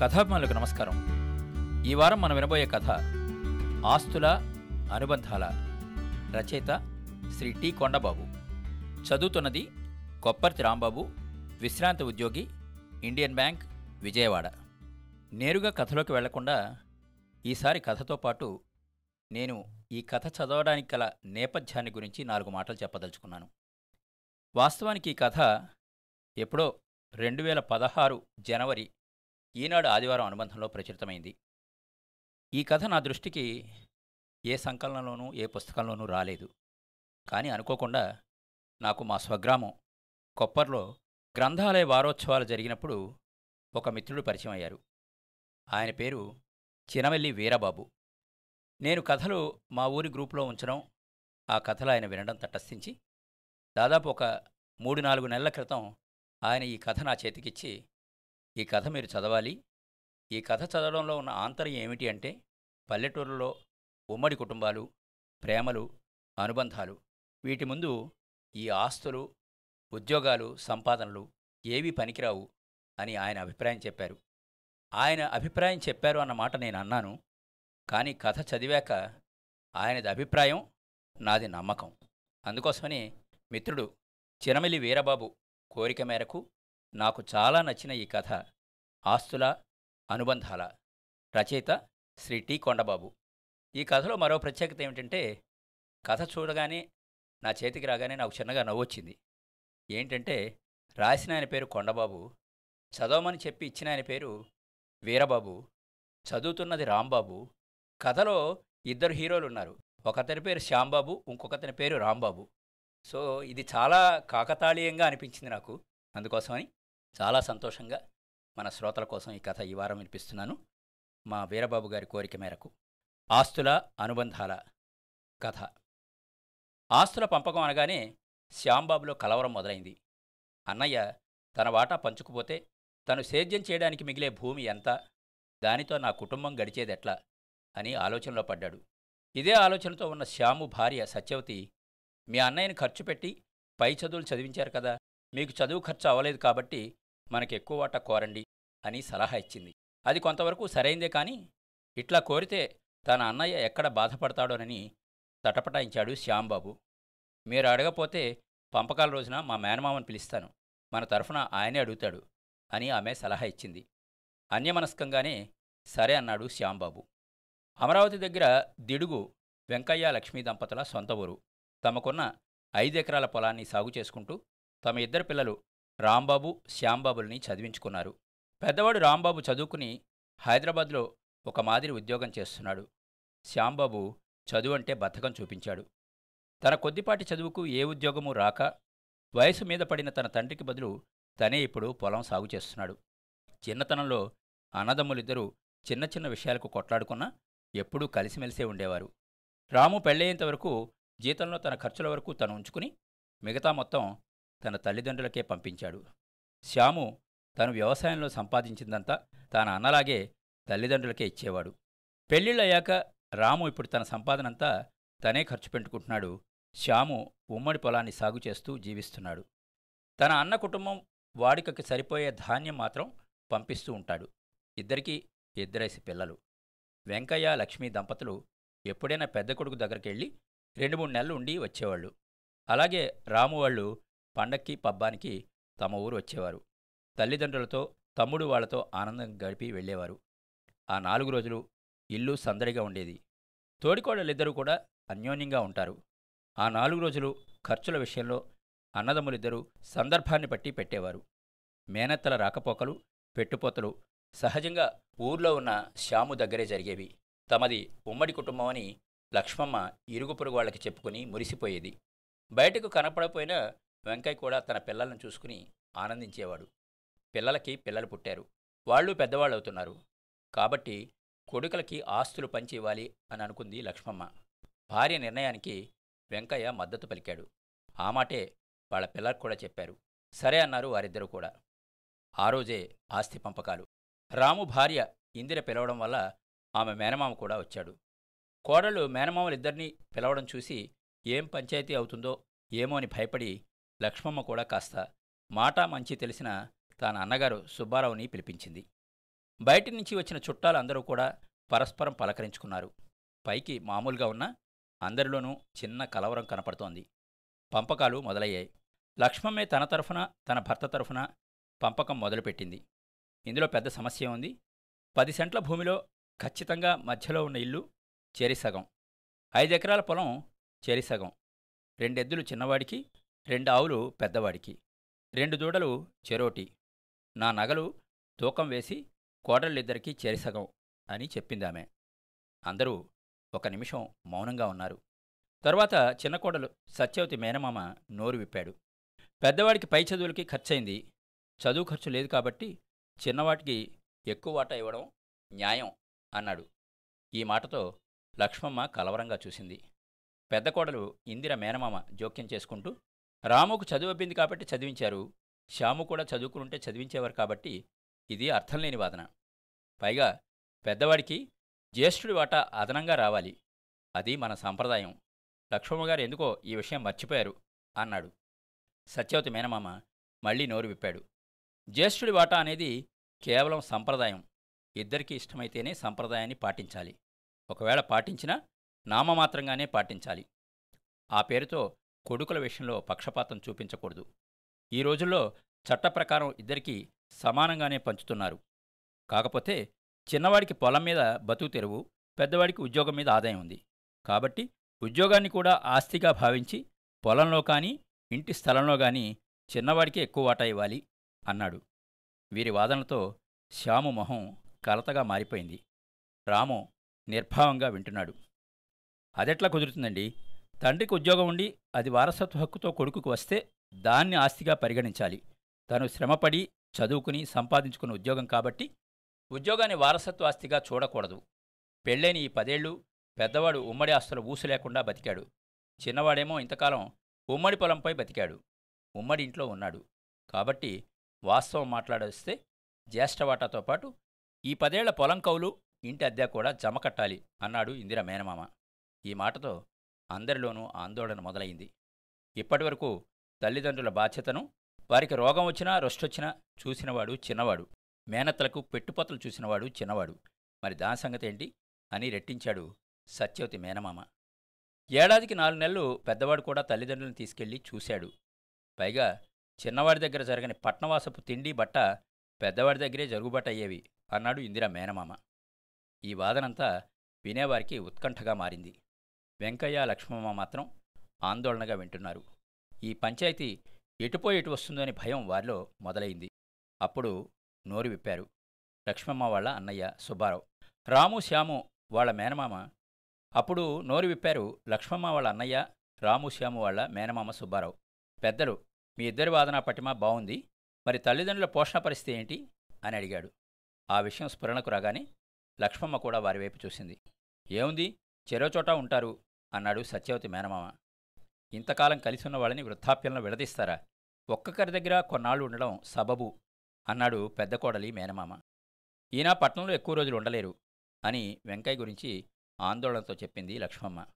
కథాభిమానులకు నమస్కారం. ఈ వారం మనం వినబోయే కథ ఆస్తుల అనుబంధాల రచయిత శ్రీ టి కొండబాబు. చదువుతున్నది కొప్పర్తి రాంబాబు విశ్రాంతి ఉద్యోగి ఇండియన్ బ్యాంక్ విజయవాడ. నేరుగా కథలోకి వెళ్ళకుండా ఈసారి కథతో పాటు నేను ఈ కథ చదవడానికి గల నేపథ్యాన్ని గురించి నాలుగు మాటలు చెప్పదలుచుకున్నాను. వాస్తవానికి ఈ కథ ఎప్పుడో రెండు వేల పదహారు జనవరి ఈనాడు ఆదివారం అనుబంధంలో ప్రచురితమైంది. ఈ కథ నా దృష్టికి ఏ సంకలనంలోనూ ఏ పుస్తకంలోనూ రాలేదు. కానీ అనుకోకుండా నాకు మా స్వగ్రామం కొప్పర్లో గ్రంథాలయ వారోత్సవాలు జరిగినప్పుడు ఒక మిత్రుడు పరిచయం అయ్యారు ఆయన పేరు చినవెల్లి వీరబాబు. నేను కథలు మా ఊరి గ్రూపులో ఉంచడం ఆ కథలు ఆయన వినడం తటస్థించి దాదాపు ఒక మూడు నాలుగు నెలల క్రితం ఆయన ఈ కథ నా చేతికిచ్చి ఈ కథ మీరు చదవాలి. ఈ కథ చదవడంలో ఉన్న ఆంతర్యం ఏమిటి అంటే పల్లెటూరులో ఉమ్మడి కుటుంబాలు ప్రేమలు అనుబంధాలు. వీటి ముందు ఈ ఆస్తులు ఉద్యోగాలు సంపాదనలు ఏవీ పనికిరావు అని ఆయన అభిప్రాయం చెప్పారు. ఆయన అభిప్రాయం చెప్పారు అన్న మాట నేను అన్నాను. కానీ కథ చదివాక ఆయనది అభిప్రాయం నాది నమ్మకం. అందుకోసమని మిత్రుడు చిరమిలి వీరబాబు కోరిక మేరకు నాకు చాలా నచ్చిన ఈ కథ ఆస్తుల అనుబంధాల రచయిత శ్రీ టి. కొండబాబు. ఈ కథలో మరో ప్రత్యేకత ఏమిటంటే కథ చూడగానే నా చేతికి రాగానే నాకు చిన్నగా నవ్వొచ్చింది. ఏంటంటే రాసిన ఆయన పేరు కొండబాబు చదవమని చెప్పి ఇచ్చిన ఆయన పేరు వీరబాబు చదువుతున్నది రాంబాబు కథలో ఇద్దరు హీరోలు ఉన్నారు. ఒకతని పేరు శ్యాంబాబు ఇంకొకతని పేరు రాంబాబు. సో ఇది చాలా కాకతాళీయంగా అనిపించింది నాకు. అందుకోసమని చాలా సంతోషంగా మన శ్రోతల కోసం ఈ కథ ఈ వారం వినిపిస్తున్నాను. మా వీరబాబు గారి కోరిక మేరకు ఆస్తుల అనుబంధాల కథ. ఆస్తుల పంపకం అనగానే శ్యాంబాబులో కలవరం మొదలైంది. అన్నయ్య తన వాటా పంచుకుపోతే తను సేద్యం చేయడానికి మిగిలే భూమి ఎంత దానితో నా కుటుంబం గడిచేదెట్లా అని ఆలోచనలో పడ్డాడు. ఇదే ఆలోచనతో ఉన్న శ్యాము భార్య సత్యవతి మీ అన్నయ్యని ఖర్చు పెట్టి పై చదువులు చదివించారు కదా మీకు చదువు ఖర్చు అవ్వలేదు కాబట్టి మనకి ఎక్కువ వాటా కోరండి అని సలహా ఇచ్చింది. అది కొంతవరకు సరైందే కానీ ఇట్లా కోరితే తన అన్నయ్య ఎక్కడ బాధపడతాడోనని తటపటాయించాడు శ్యాంబాబు. మీరు అడగపోతే పంపకాల రోజున మా మేనమామని పిలుస్తాను. మన తరఫున ఆయనే అడుగుతాడు అని ఆమె సలహా ఇచ్చింది. అన్యమనస్కంగానే సరే అన్నాడు శ్యాంబాబు. అమరావతి దగ్గర దిడుగు వెంకయ్య లక్ష్మీ దంపతుల సొంత ఊరు. తమకున్న ఐదెకరాల పొలాన్ని సాగు చేసుకుంటూ తమ ఇద్దరు పిల్లలు రాంబాబు శ్యాంబాబుల్ని చదివించుకున్నారు. పెద్దవాడు రాంబాబు చదువుకుని హైదరాబాద్లో ఒక మాదిరి ఉద్యోగం చేస్తున్నాడు. శ్యాంబాబు చదువు అంటే బద్ధకం చూపించాడు. తన కొద్దిపాటి చదువుకు ఏ ఉద్యోగమూ రాక వయసు మీద పడిన తన తండ్రికి బదులు తనే ఇప్పుడు పొలం సాగు చేస్తున్నాడు. చిన్నతనంలో అన్నదమ్ములిద్దరూ చిన్న చిన్న విషయాలకు కొట్లాడుకున్నా ఎప్పుడూ కలిసిమెలిసే ఉండేవారు. రాము పెళ్ళయ్యేంత వరకు జీతంలో తన ఖర్చుల వరకు తను ఉంచుకుని మిగతా మొత్తం తన తల్లిదండ్రులకే పంపించాడు. శ్యాము తను వ్యవసాయంలో సంపాదించిందంతా తన అన్నలాగే తల్లిదండ్రులకే ఇచ్చేవాడు. పెళ్ళిళ్ళయ్యాక రాము ఇప్పుడు తన సంపాదనంతా తనే ఖర్చు పెట్టుకుంటున్నాడు. శ్యాము ఉమ్మడి పొలాన్ని సాగు చేస్తూ జీవిస్తున్నాడు. తన అన్న కుటుంబం వాడికకి సరిపోయే ధాన్యం మాత్రం పంపిస్తూ ఉంటాడు. ఇద్దరికీ ఇద్దరేసి పిల్లలు. వెంకయ్య లక్ష్మి దంపతులు ఎప్పుడైనా పెద్ద కొడుకు దగ్గరికి వెళ్ళి రెండు మూడు నెలలు ఉండి వచ్చేవాళ్ళు. అలాగే రాము వాళ్ళు పండక్కి పబ్బానికి తమ ఊరు వచ్చేవారు. తల్లిదండ్రులతో తమ్ముడు వాళ్ళతో ఆనందం గడిపి వెళ్ళేవారు. ఆ నాలుగు రోజులు ఇల్లు సందడిగా ఉండేది. తోడికోడలిద్దరూ కూడా అన్యోన్యంగా ఉంటారు. ఆ నాలుగు రోజులు ఖర్చుల విషయంలో అన్నదమ్ములిద్దరూ సందర్భాన్ని బట్టి పెట్టేవారు. మేనత్తల రాకపోకలు పెట్టుపోతలు సహజంగా ఊర్లో ఉన్న శ్యాము దగ్గరే జరిగేవి. తమది ఉమ్మడి కుటుంబమని లక్ష్మమ్మ ఇరుగు పొరుగు వాళ్ళకి చెప్పుకుని మురిసిపోయేది. బయటకు కనపడపోయినా వెంకయ్య కూడా తన పిల్లలను చూసుకుని ఆనందించేవాడు. పిల్లలకి పిల్లలు పుట్టారు. వాళ్ళు పెద్దవాళ్ళు అవుతున్నారు కాబట్టి కొడుకులకి ఆస్తులు పంచి ఇవ్వాలి అని అనుకుంది లక్ష్మమ్మ. భార్య నిర్ణయానికి వెంకయ్య మద్దతు పలికాడు. ఆ మాటే వాళ్ళ పిల్లలకు కూడా చెప్పారు. సరే అన్నారు వారిద్దరూ కూడా. ఆ రోజే ఆస్తి పంపకాలు. రాము భార్య ఇందిర పిలవడం వల్ల ఆమె మేనమామ కూడా వచ్చాడు. కోడళ్ళు మేనమామలిద్దరినీ పిలవడం చూసి ఏం పంచాయతీ అవుతుందో ఏమో అని భయపడి లక్ష్మమ్మ కూడా కాస్త మాటా మంచి తెలిసిన తన అన్నగారు సుబ్బారావుని పిలిపించింది. బయటి నుంచి వచ్చిన చుట్టాలు అందరూ కూడా పరస్పరం పలకరించుకున్నారు. పైకి మామూలుగా ఉన్న అందరిలోనూ చిన్న కలవరం కనపడుతోంది. పంపకాలు మొదలయ్యాయి. లక్ష్మమ్మే తన తరఫున తన భర్త తరఫున పంపకం మొదలుపెట్టింది. ఇందులో పెద్ద సమస్య ఉంది. పది సెంట్ల భూమిలో ఖచ్చితంగా మధ్యలో ఉన్న ఇల్లు చెరిసగం. ఐదెకరాల పొలం చెరిసగం. రెండెద్దులు చిన్నవాడికి రెండు ఆవులు పెద్దవాడికి. రెండు దూడలు చెరోటి. నా నగలు తూకం వేసి కోడళ్ళిద్దరికీ చెరిసగం అని చెప్పిందామె. అందరూ ఒక నిమిషం మౌనంగా ఉన్నారు. తరువాత చిన్న కోడలు సత్యవతి మేనమామ నోరు విప్పాడు. పెద్దవాడికి పై చదువులకి ఖర్చయింది. చదువు ఖర్చు లేదు కాబట్టి చిన్నవాటికి ఎక్కువ వాటా ఇవ్వడం న్యాయం అన్నాడు. ఈ మాటతో లక్ష్మమ్మ కలవరంగా చూసింది. పెద్ద కోడలు ఇందిర మేనమామ జోక్యం చేసుకుంటూ రాముకు చదువు కాబట్టి చదివించారు. శ్యాము కూడా చదువుకుంటే చదివించేవారు కాబట్టి ఇది అర్థం లేని వాదన. పైగా పెద్దవాడికి జ్యేష్ఠుడి వాటా అదనంగా రావాలి. అది మన సంప్రదాయం. లక్ష్మమ్మ ఎందుకో ఈ విషయం మర్చిపోయారు అన్నాడు. సత్యవతి మేనమామ మళ్ళీ నోరు విప్పాడు. జ్యేష్ఠుడి వాటా అనేది కేవలం సంప్రదాయం. ఇద్దరికీ ఇష్టమైతేనే సంప్రదాయాన్ని పాటించాలి. ఒకవేళ పాటించినా నామమాత్రంగానే పాటించాలి. ఆ పేరుతో కొడుకుల విషయంలో పక్షపాతం చూపించకూడదు. ఈ రోజుల్లో చట్ట ప్రకారం ఇద్దరికీ సమానంగానే పంచుతున్నారు. కాకపోతే చిన్నవాడికి పొలం మీద బతుకు తెరువు పెద్దవాడికి ఉద్యోగం మీద ఆదాయం ఉంది. కాబట్టి ఉద్యోగాన్ని కూడా ఆస్తిగా భావించి పొలంలో కానీ ఇంటి స్థలంలో కానీ చిన్నవాడికి ఎక్కువ వాటా ఇవ్వాలి అన్నాడు. వీరి వాదనలతో శ్యాము మొహం కలతగా మారిపోయింది. రాము నిర్భావంగా వింటున్నాడు. అదెట్లా కుదురుతుందండి? తండ్రికి ఉద్యోగం ఉండి అది వారసత్వ హక్కుతో కొడుకుకు వస్తే దాన్ని ఆస్తిగా పరిగణించాలి. తను శ్రమపడి చదువుకుని సంపాదించుకున్న ఉద్యోగం కాబట్టి ఉద్యోగాన్ని వారసత్వ ఆస్తిగా చూడకూడదు. పెళ్ళైన ఈ పదేళ్ళు పెద్దవాడు ఉమ్మడి ఆస్తుల ఊసు లేకుండా బతికాడు. చిన్నవాడేమో ఇంతకాలం ఉమ్మడి పొలంపై బతికాడు. ఉమ్మడి ఇంట్లో ఉన్నాడు. కాబట్టి వాస్తవం మాట్లాడొస్తే జ్యేష్ఠవాటాతో పాటు ఈ పదేళ్ళ పొలం కౌలు ఇంటి అద్దె కూడా జమ కట్టాలి అన్నాడు ఇందిర మేనమామ. ఈ మాటతో అందరిలోనూ ఆందోళన మొదలైంది. ఇప్పటివరకు తల్లిదండ్రుల బాధ్యతను వారికి రోగం వచ్చినా రొష్టొచ్చినా చూసినవాడు చిన్నవాడు. మేనత్తలకు పెట్టుపతలు చూసినవాడు చిన్నవాడు. మరి దాని సంగతి ఏంటి? అని రెట్టించాడు సత్యవతి మేనమామ. ఏడాదికి నాలుగు నెలలు పెద్దవాడు కూడా తల్లిదండ్రులను తీసుకెళ్ళి చూశాడు. పైగా చిన్నవాడి దగ్గర జరగని పట్నవాసపు తిండి బట్ట పెద్దవాడి దగ్గరే జరుగుబాటు అయ్యేవి అన్నాడు ఇందిరా మేనమామ. ఈ వాదనంతా వినేవారికి ఉత్కంఠగా మారింది. వెంకయ్య లక్ష్మమ్మ మాత్రం ఆందోళనగా వింటున్నారు. ఈ పంచాయతీ ఎటుపోయి ఎటు వస్తుందో భయం వారిలో మొదలైంది. అప్పుడు నోరు విప్పారు. లక్ష్మమ్మ వాళ్ళ అన్నయ్య సుబ్బారావు. రాము శ్యాము వాళ్ళ మేనమామ. అప్పుడు నోరు విప్పారు లక్ష్మమ్మ వాళ్ళ అన్నయ్య రాము శ్యాము వాళ్ళ మేనమామ సుబ్బారావు. పెద్దలు మీ ఇద్దరి వాదన పటిమ బావుంది. మరి తల్లిదండ్రుల పోషణ పరిస్థితి ఏంటి? అని అడిగాడు. ఆ విషయం స్ఫురణకు రాగానే లక్ష్మమ్మ కూడా వారి వైపు చూసింది. ఏముంది? చెరోచోట ఉంటారు. అన్నాడు సత్యవతి మేనమామ. ఇంతకాలం కలిసి ఉన్న వాళ్ళని వృద్ధాప్యంలో విడదీస్తారా? ఒక్కొక్కరి దగ్గర కొన్నాళ్ళు ఉండడం సబబు అన్నాడు పెద్ద కోడలి మేనమామ. ఈయన పట్నంలో ఎక్కువ రోజులు ఉండలేరు అని వెంకయ్య గురించి ఆందోళనతో చెప్పింది లక్ష్మమ్మ.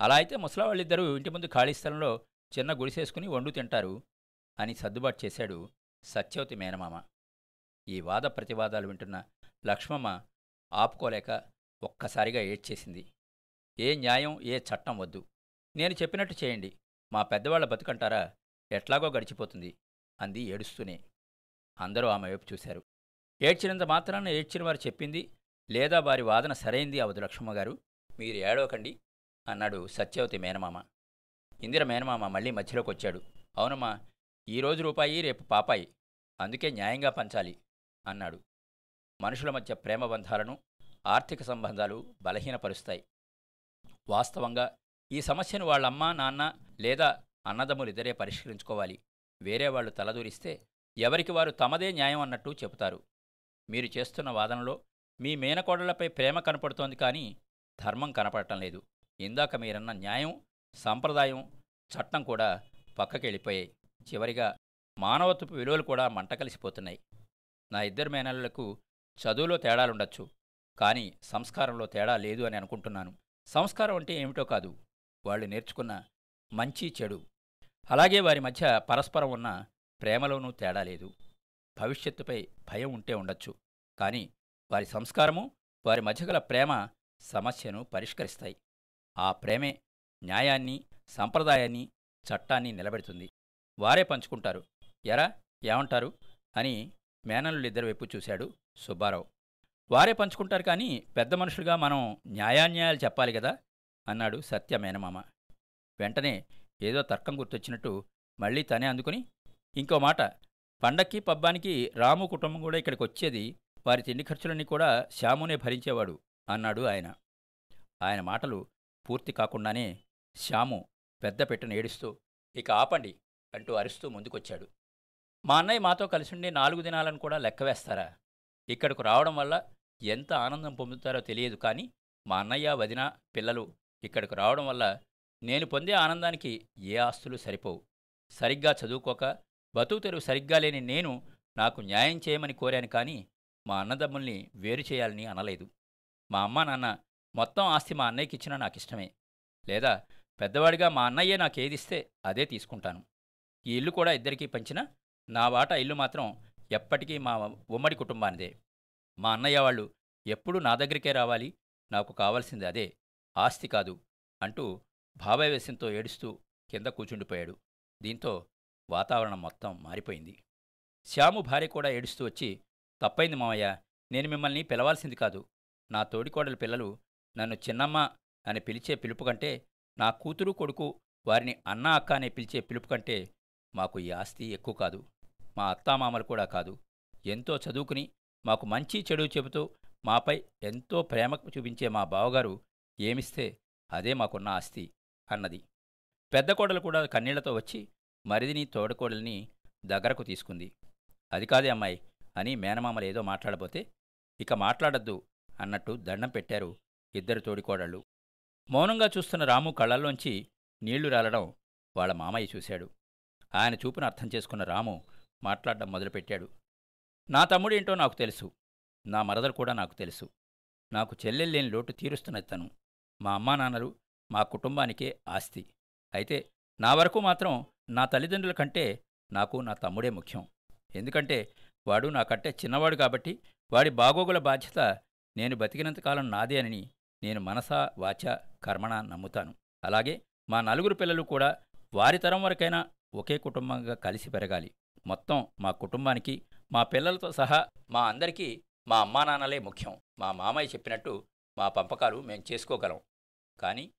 అలా అయితే ముసలావాళ్ళిద్దరూ ఇంటి ముందు ఖాళీ స్థలంలో చిన్న గుడిసేసుకుని వండు తింటారు అని సర్దుబాటు చేశాడు సత్యవతి మేనమామ. ఈ వాద ప్రతివాదాలు వింటున్న లక్ష్మమ్మ ఆపుకోలేక ఒక్కసారిగా ఏడ్చేసింది. ఏ న్యాయం ఏ చట్టం వద్దు. నేను చెప్పినట్టు చేయండి. మా పెద్దవాళ్ళ బతుకంటారా? ఎట్లాగో గడిచిపోతుంది అంది ఏడుస్తూనే. అందరూ ఆమె వైపు చూశారు. ఏడ్చినంత మాత్రాన ఏడ్చిన వారు చెప్పింది లేదా వారి వాదన సరైంది అవదు లక్ష్మగారు మీరు ఏడవకండి అన్నాడు సత్యవతి మేనమామ. ఇందిర మేనమామ మళ్ళీ మధ్యలోకి వచ్చాడు. అవునమ్మా ఈరోజు రూపాయి రేపు పాపాయి. అందుకే న్యాయంగా పంచాలి అన్నాడు. మనుషుల మధ్య ప్రేమ బంధాలను ఆర్థిక సంబంధాలు బలహీనపరుస్తాయి. వాస్తవంగా ఈ సమస్యను వాళ్ళమ్మ నాన్న లేదా అన్నదమ్ములిద్దరే పరిష్కరించుకోవాలి. వేరే వాళ్ళు తలదూరిస్తే ఎవరికి వారు తమదే న్యాయం అన్నట్టు చెబుతారు. మీరు చేస్తున్న వాదనలో మీ మేనకోడళ్ళపై ప్రేమ కనపడుతోంది కానీ ధర్మం కనపడటం లేదు. ఇందాక మీరన్న న్యాయం సంప్రదాయం చట్టం కూడా పక్కకెళ్ళిపోయాయి. చివరిగా మానవత్వపు విలువలు కూడా మంట కలిసిపోతున్నాయి. నా ఇద్దరు మేనల్లకు చదువులో తేడాలుండొచ్చు కానీ సంస్కారంలో తేడా లేదు అని అనుకుంటున్నాను. సంస్కారం అంటే ఏమిటో కాదు. వాళ్ళు నేర్చుకున్న మంచి చెడు. అలాగే వారి మధ్య పరస్పరం ఉన్న ప్రేమలోనూ తేడా లేదు. భవిష్యత్తుపై భయం ఉంటే ఉండొచ్చు. కానీ వారి సంస్కారము వారి మధ్య గల ప్రేమ సమస్యను పరిష్కరిస్తాయి. ఆ ప్రేమే న్యాయాన్ని సంప్రదాయాన్ని చట్టాన్ని నిలబెడుతుంది. వారే పంచుకుంటారు. ఎరా ఏమంటారు? అని మేనల్లుడిద్దరి వైపు చూశాడు సుబ్బారావు. వారే పంచుకుంటారు కానీ పెద్ద మనుషులుగా మనం న్యాయాన్యాయాలు చెప్పాలి కదా అన్నాడు సత్య మేనమామ. వెంటనే ఏదో తర్కం గుర్తొచ్చినట్టు మళ్ళీ తనే అందుకుని ఇంకో మాట పండక్కి పబ్బానికి రాము కుటుంబం కూడా ఇక్కడికి వచ్చేది వారి తిండి ఖర్చులన్నీ కూడా శ్యామునే భరించేవాడు అన్నాడు ఆయన. ఆయన మాటలు పూర్తి కాకుండానే శ్యాము పెద్ద పెట్టను ఏడుస్తూ ఇక ఆపండి అంటూ అరుస్తూ ముందుకొచ్చాడు. మా అన్నయ్య మాతో కలిసుండి నాలుగు దినాలను కూడా లెక్క వేస్తారా? ఇక్కడకు రావడం వల్ల ఎంత ఆనందం పొందుతారో తెలియదు. కానీ మా అన్నయ్య వదిన పిల్లలు ఇక్కడకు రావడం వల్ల నేను పొందే ఆనందానికి ఏ ఆస్తులు సరిపోవు. సరిగ్గా చదువుకోక బతుకు తెరువు సరిగ్గా లేని నేను నాకు న్యాయం చేయమని కోరాను కానీ మా అన్నదమ్ముల్ని వేరు చేయాలని అనలేదు. మా అమ్మ నాన్న మొత్తం ఆస్తి మా అన్నయ్యకి ఇచ్చినా నాకు ఇష్టమే. లేదా పెద్దవాడిగా మా అన్నయ్యే నాకు ఏదిస్తే అదే తీసుకుంటాను. ఈ ఇల్లు కూడా ఇద్దరికీ పంచినా నా వాటా ఇల్లు మాత్రం ఎప్పటికీ మా ఉమ్మడి కుటుంబానిదే. మా అన్నయ్య వాళ్ళు ఎప్పుడూ నా దగ్గరికే రావాలి నాకు కావాల్సింది అదే ఆస్తి కాదు అంటూ భావావేశంతో ఏడుస్తూ కింద కూచుండిపోయాడు. దీంతో వాతావరణం మొత్తం మారిపోయింది. శ్యాము భార్య కూడా ఏడుస్తూ వచ్చి తప్పైంది మావయ్య నేను మిమ్మల్ని పిలవాల్సింది కాదు. నా తోడికోడల పిల్లలు నన్ను చిన్నమ్మ అని పిలిచే పిలుపు కంటే నా కూతురు కొడుకు వారిని అన్న అక్క అనే పిలిచే పిలుపు కంటే మాకు ఈ ఆస్తి ఎక్కువ కాదు. మా అత్తామామలు కూడా కాదు. ఎంతో చదువుకుని మాకు మంచి చెడు చెబుతూ మాపై ఎంతో ప్రేమ చూపించే మా బావగారు ఏమిస్తే అదే మాకున్న ఆస్తి అన్నది. పెద్ద కోడలు కూడా కన్నీళ్ళతో వచ్చి మరిదిని తోడకోడల్ని దగ్గరకు తీసుకుంది. అది కాదే అమ్మాయి అని మేనమామలు ఏదో మాట్లాడబోతే ఇక మాట్లాడద్దు అన్నట్టు దండం పెట్టారు ఇద్దరు తోడికోడళ్ళు. మౌనంగా చూస్తున్న రాము కళ్ళల్లోంచి నీళ్ళు రాలడం వాళ్ళ మామయ్య చూశాడు. ఆయన చూపును అర్థం చేసుకున్న రాము మాట్లాడడం మొదలుపెట్టాడు. నా తమ్ముడేంటో నాకు తెలుసు. నా మరదలు కూడా నాకు తెలుసు. నాకు చెల్లెల్లేని లోటు తీరుస్తున్నది తను. మా అమ్మా నాన్నలు మా కుటుంబానికే ఆస్తి. అయితే నా వరకు మాత్రం నా తల్లిదండ్రుల కంటే నాకు నా తమ్ముడే ముఖ్యం. ఎందుకంటే వాడు నాకంటే చిన్నవాడు కాబట్టి వాడి బాగోగుల బాధ్యత నేను బతికినంతకాలం నాదే అని నేను మనసా వాచ కర్మణ నమ్ముతాను. అలాగే మా నలుగురు పిల్లలు కూడా వారి తరం వరకైనా ఒకే కుటుంబంగా కలిసి పెరగాలి. మొత్తం మా కుటుంబానికి మా పిల్లలతో సహా మా అందరికీ మా అమ్మానాన్నలే ముఖ్యం. మా మామయ్య చెప్పినట్టు మా పంపకాలు మేం చేసుకోగలం. కానీ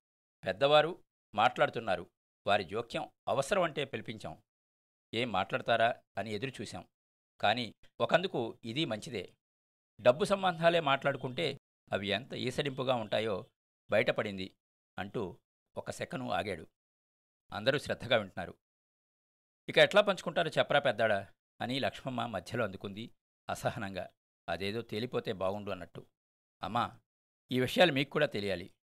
పెద్దవారు మాట్లాడుతున్నారు. వారి జోక్యం అవసరం అంటే పిలిపించాం. ఏం మాట్లాడతారా అని ఎదురు చూశాం. కానీ ఒకందుకు ఇది మంచిదే. డబ్బు సంబంధాలే మాట్లాడుకుంటే అవి ఎంత ఈసడింపుగా ఉంటాయో బయటపడింది అంటూ ఒక సెకను ఆగాడు. అందరూ శ్రద్ధగా వింటున్నారు. ఇక ఎట్లా పంచుకుంటారో చెప్పరా పెద్దాడా? అని లక్ష్మమ్మ మధ్యలో అందుకుంది అసహనంగా. అదేదో తేలిపోతే బాగుండు అన్నట్టు. అమ్మా ఈ విషయాలు మీకు కూడా తెలియాలి.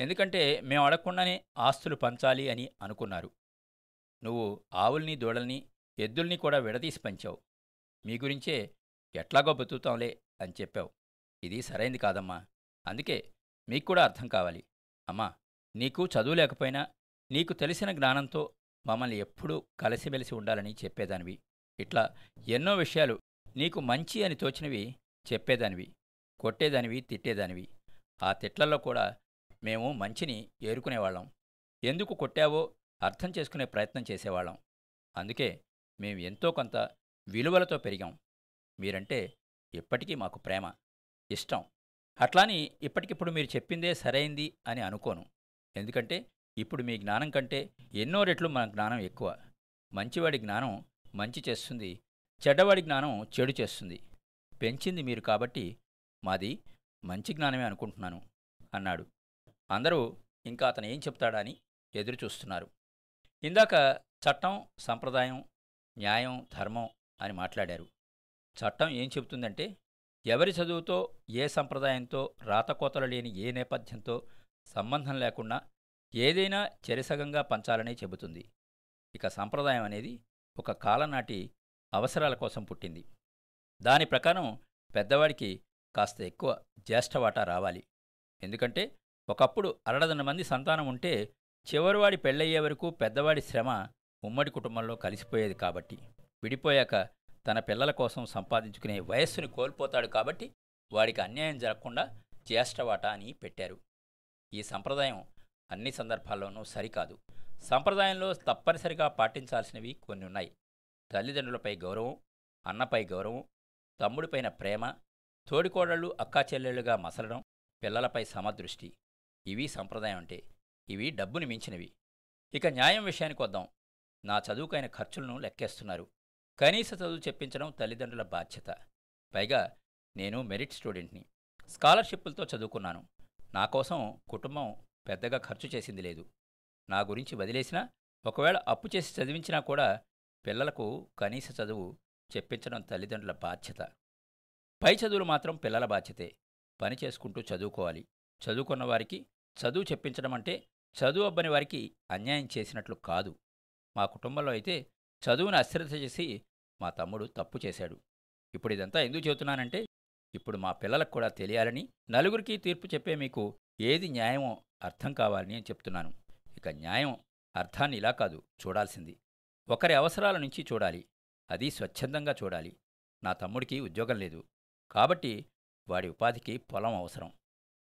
ఎందుకంటే మేము అడగకుండానే ఆస్తులు పంచాలి అని అనుకున్నారు. నువ్వు ఆవుల్ని దూడల్ని ఎద్దుల్ని కూడా విడదీసి పంచావు. మీ గురించే ఎట్లాగో బతుకుతాంలే అని చెప్పావు. ఇది సరైంది కాదమ్మా. అందుకే మీకు కూడా అర్థం కావాలి. అమ్మా నీకు చదువు లేకపోయినా నీకు తెలిసిన జ్ఞానంతో మమ్మల్ని ఎప్పుడూ కలిసిమెలిసి ఉండాలని చెప్పేదానివి. ఇట్లా ఎన్నో విషయాలు నీకు మంచి అని తోచినవి చెప్పేదానివి కొట్టేదానివి తిట్టేదానివి. ఆ తిట్లలో కూడా మేము మంచిని ఏరుకునేవాళ్ళం. ఎందుకు కొట్టావో అర్థం చేసుకునే ప్రయత్నం చేసేవాళ్ళం. అందుకే మేము ఎంతో కొంత విలువలతో పెరిగాం. మీరంటే ఇప్పటికీ మాకు ప్రేమ ఇష్టం. అట్లాని ఇప్పటికిప్పుడు మీరు చెప్పిందే సరైంది అని అనుకోను. ఎందుకంటే ఇప్పుడు మీ జ్ఞానం కంటే ఎన్నో రెట్లు మన జ్ఞానం ఎక్కువ. మంచివాడి జ్ఞానం మంచి చేస్తుంది చెడ్డవాడి జ్ఞానం చెడు చేస్తుంది. పెంచింది మీరు కాబట్టి మాది మంచి జ్ఞానమే అనుకుంటున్నాను అన్నాడు. అందరూ ఇంకా అతను ఏం చెప్తాడా అని ఎదురు చూస్తున్నారు. ఇందాక చట్టం సంప్రదాయం న్యాయం ధర్మం అని మాట్లాడారు. చట్టం ఏం చెబుతుందంటే ఎవరి చదువుతో ఏ సంప్రదాయంతో రాతకోతలు లేని ఏ నేపథ్యంతో సంబంధం లేకుండా ఏదైనా చెరిసగంగా పంచాలనే చెబుతుంది. ఇక సంప్రదాయం అనేది ఒక కాలనాటి అవసరాల కోసం పుట్టింది. దాని ప్రకారం పెద్దవాడికి కాస్త ఎక్కువ జ్యేష్ఠవాటా రావాలి. ఎందుకంటే ఒకప్పుడు అరడదన మంది సంతానం ఉంటే చివరివాడి పెళ్ళయ్యే వరకు పెద్దవాడి శ్రమ ఉమ్మడి కుటుంబంలో కలిసిపోయేది కాబట్టి విడిపోయాక తన పిల్లల కోసం సంపాదించుకునే వయస్సుని కోల్పోతాడు కాబట్టి వాడికి అన్యాయం జరగకుండా జ్యేష్ఠ వాటా అని పెట్టారు. ఈ సంప్రదాయం అన్ని సందర్భాల్లోనూ సరికాదు. సంప్రదాయంలో తప్పనిసరిగా పాటించాల్సినవి కొన్ని ఉన్నాయి తల్లిదండ్రులపై గౌరవం అన్నపై గౌరవం తమ్ముడిపైన ప్రేమ తోడికోడళ్ళు అక్కా చెల్లెళ్ళుగా మసలడం పిల్లలపై సమదృష్టి. ఇవి సంప్రదాయం అంటే ఇవి డబ్బుని మించినవి. ఇక న్యాయం విషయానికి వద్దాం. నా చదువుకైన ఖర్చులను లెక్కేస్తున్నారు. కనీస చదువు చెప్పించడం తల్లిదండ్రుల బాధ్యత. పైగా నేను మెరిట్ స్టూడెంట్ని. స్కాలర్షిప్పులతో చదువుకున్నాను. నా కోసం కుటుంబం పెద్దగా ఖర్చు చేసింది లేదు. నా గురించి వదిలేసినా ఒకవేళ అప్పు చేసి చదివించినా కూడా పిల్లలకు కనీస చదువు చెప్పించడం తల్లిదండ్రుల బాధ్యత. పై చదువులు మాత్రం పిల్లల బాధ్యతే. పని చేసుకుంటూ చదువుకోవాలి. చదువుకున్న వారికి చదువు చెప్పించడం అంటే చదువు అబ్బని వారికి అన్యాయం చేసినట్లు కాదు. మా కుటుంబంలో అయితే చదువును అశ్రద్ధ చేసి మా తమ్ముడు తప్పు చేశాడు. ఇప్పుడు ఇదంతా ఎందుకు చెబుతున్నానంటే ఇప్పుడు మా పిల్లలకు కూడా తెలియాలని నలుగురికి తీర్పు చెప్పే మీకు ఏది న్యాయమో అర్థం కావాలని చెప్తున్నాను. ఇక న్యాయం అర్థాన్ని ఇలా కాదు చూడాల్సింది. ఒకరి అవసరాల నుంచి చూడాలి. అది స్వచ్ఛందంగా చూడాలి. నా తమ్ముడికి ఉద్యోగం లేదు. కాబట్టి వాడి ఉపాధికి పొలం అవసరం.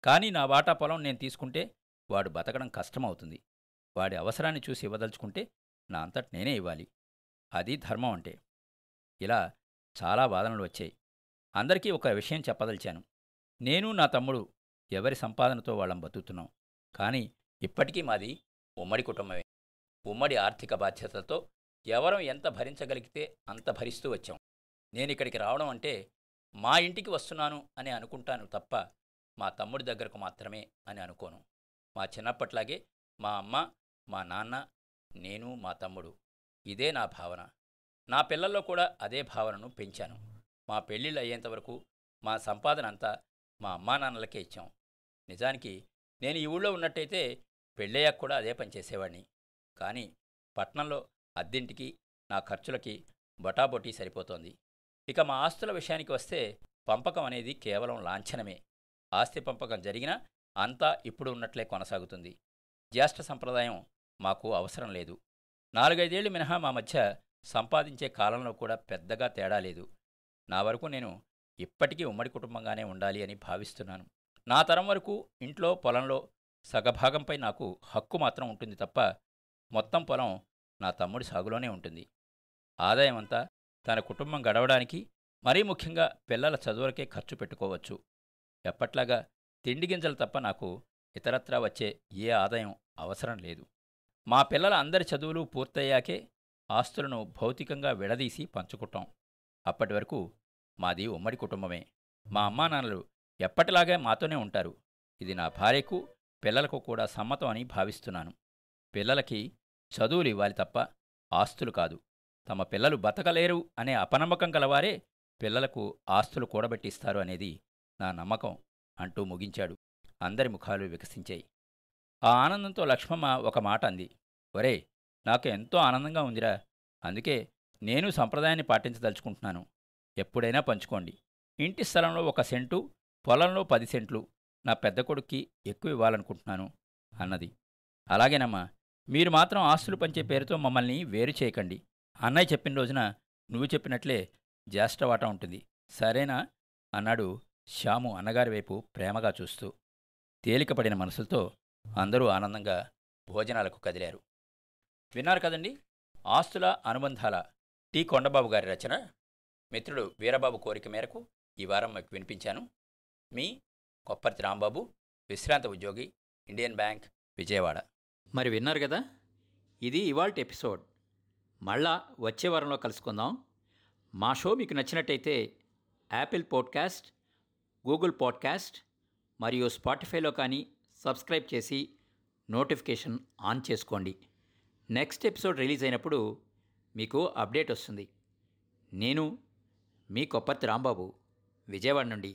కానీ నా వాటా పొలం నేను తీసుకుంటే వాడు బతకడం కష్టమవుతుంది. వాడి అవసరాన్ని చూసి ఇవ్వదలుచుకుంటే నా అంతట నేనే ఇవ్వాలి. అది ధర్మం అంటే. ఇలా చాలా వాదనలు వచ్చాయి. అందరికీ ఒక విషయం చెప్పదలిచాను. నేను నా తమ్ముడు ఎవరి సంపాదనతో వాళ్ళం బతుకుతున్నాం. కానీ ఇప్పటికీ మాది ఉమ్మడి కుటుంబమే. ఉమ్మడి ఆర్థిక బాధ్యతలతో ఎవరం ఎంత భరించగలిగితే అంత భరిస్తూ వచ్చాం. నేను ఇక్కడికి రావడం అంటే మా ఇంటికి వస్తున్నాను అని అనుకుంటాను తప్ప మా తమ్ముడి దగ్గరకు మాత్రమే అని అనుకోను. మా చిన్నప్పట్లాగే మా అమ్మ మా నాన్న నేను మా తమ్ముడు. ఇదే నా భావన. నా పిల్లల్లో కూడా అదే భావనను పెంచాను. మా పెళ్ళిళ్ళు అయ్యేంతవరకు మా సంపాదన అంతా మా అమ్మా నాన్నలకే ఇచ్చాం. నిజానికి నేను ఈ ఊళ్ళో ఉన్నట్టయితే పెళ్ళయ్యాక కూడా అదే పనిచేసేవాడిని కానీ పట్నంలో అద్దెంటికి నా ఖర్చులకి బొటాబొటీ సరిపోతోంది. ఇక మా ఆస్తుల విషయానికి వస్తే పంపకం అనేది కేవలం లాంఛనమే. ఆస్తి పంపకం జరిగినా అంతా ఇప్పుడు ఉన్నట్లే కొనసాగుతుంది. జ్యేష్ఠ సంప్రదాయం మాకు అవసరం లేదు. నాలుగైదేళ్ళు మినహా మా మధ్య సంపాదించే కాలంలో కూడా పెద్దగా తేడా లేదు. నా వరకు నేను ఇప్పటికీ ఉమ్మడి కుటుంబంగానే ఉండాలి అని భావిస్తున్నాను. నా తరం వరకు ఇంట్లో పొలంలో సగభాగంపై నాకు హక్కు మాత్రం ఉంటుంది తప్ప మొత్తం పొలం నా తమ్ముడి సాగులోనే ఉంటుంది. ఆదాయం అంతా తన కుటుంబం గడవడానికి మరీ ముఖ్యంగా పిల్లల చదువులకే ఖర్చు పెట్టుకోవచ్చు. ఎప్పట్లాగా తిండి గింజలు తప్ప నాకు ఇతరత్రా వచ్చే ఏ ఆదాయం అవసరం లేదు. మా పిల్లల అందరి చదువులు పూర్తయ్యాకే ఆస్తులను భౌతికంగా విడదీసి పంచుకుంటాం. అప్పటి వరకు మాది ఉమ్మడి కుటుంబమే. మా అమ్మా నాన్నలు ఎప్పటిలాగే మాతోనే ఉంటారు. ఇది నా భార్యకు పిల్లలకు కూడా సమ్మతం అని భావిస్తున్నాను. పిల్లలకి చదువులు ఇవ్వాలి తప్ప ఆస్తులు కాదు. తమ పిల్లలు బతకలేరు అనే అపనమ్మకం గలవారే పిల్లలకు ఆస్తులు కూడబెట్టిస్తారు అనేది నా నమ్మకం అంటూ ముగించాడు. అందరి ముఖాలు వికసించాయి. ఆ ఆనందంతో లక్ష్మమ్మ ఒక మాట అంది. ఒరే నాకు ఎంతో ఆనందంగా ఉందిరా. అందుకే నేను సంప్రదాయాన్ని పాటించదలుచుకుంటున్నాను. ఎప్పుడైనా పంచుకోండి. ఇంటి స్థలంలో ఒక సెంటు పొలంలో పది సెంట్లు నా పెద్ద కొడుక్కి ఎక్కువ ఇవ్వాలనుకుంటున్నాను అన్నది. అలాగేనమ్మా మీరు మాత్రం ఆస్తులు పంచే పేరుతో మమ్మల్ని వేరు చేయకండి. అన్నయ్య చెప్పిన రోజున నువ్వు చెప్పినట్లే జ్యేష్ఠవాట ఉంటుంది. సరేనా? అన్నాడు శ్యాము అన్నగారి వైపు ప్రేమగా చూస్తూ. తేలికపడిన మనసులతో అందరూ ఆనందంగా భోజనాలకు కదిలారు. విన్నారు కదండి? ఆస్తుల అనుబంధాల టి. కొండబాబు గారి రచన మిత్రుడు వీరబాబు కోరిక మేరకు ఈ వారం మీకు వినిపించాను. మీ కొప్పర్తి రాంబాబు విశ్రాంత ఉద్యోగి ఇండియన్ బ్యాంక్ విజయవాడ. మరి విన్నారు కదా? ఇది ఇవాల్టి ఎపిసోడ్. మళ్ళా వచ్చే వారంలో కలుసుకుందాం. మా షో మీకు నచ్చినట్టయితే యాపిల్ పాడ్కాస్ట్ గూగుల్ పాడ్కాస్ట్ మరియు స్పాటిఫైలో కానీ సబ్స్క్రైబ్ చేసి నోటిఫికేషన్ ఆన్ చేసుకోండి. నెక్స్ట్ ఎపిసోడ్ రిలీజ్ అయినప్పుడు మీకు అప్డేట్ వస్తుంది. నేను మీ కొప్పర్తి రాంబాబు విజయవాడ నుండి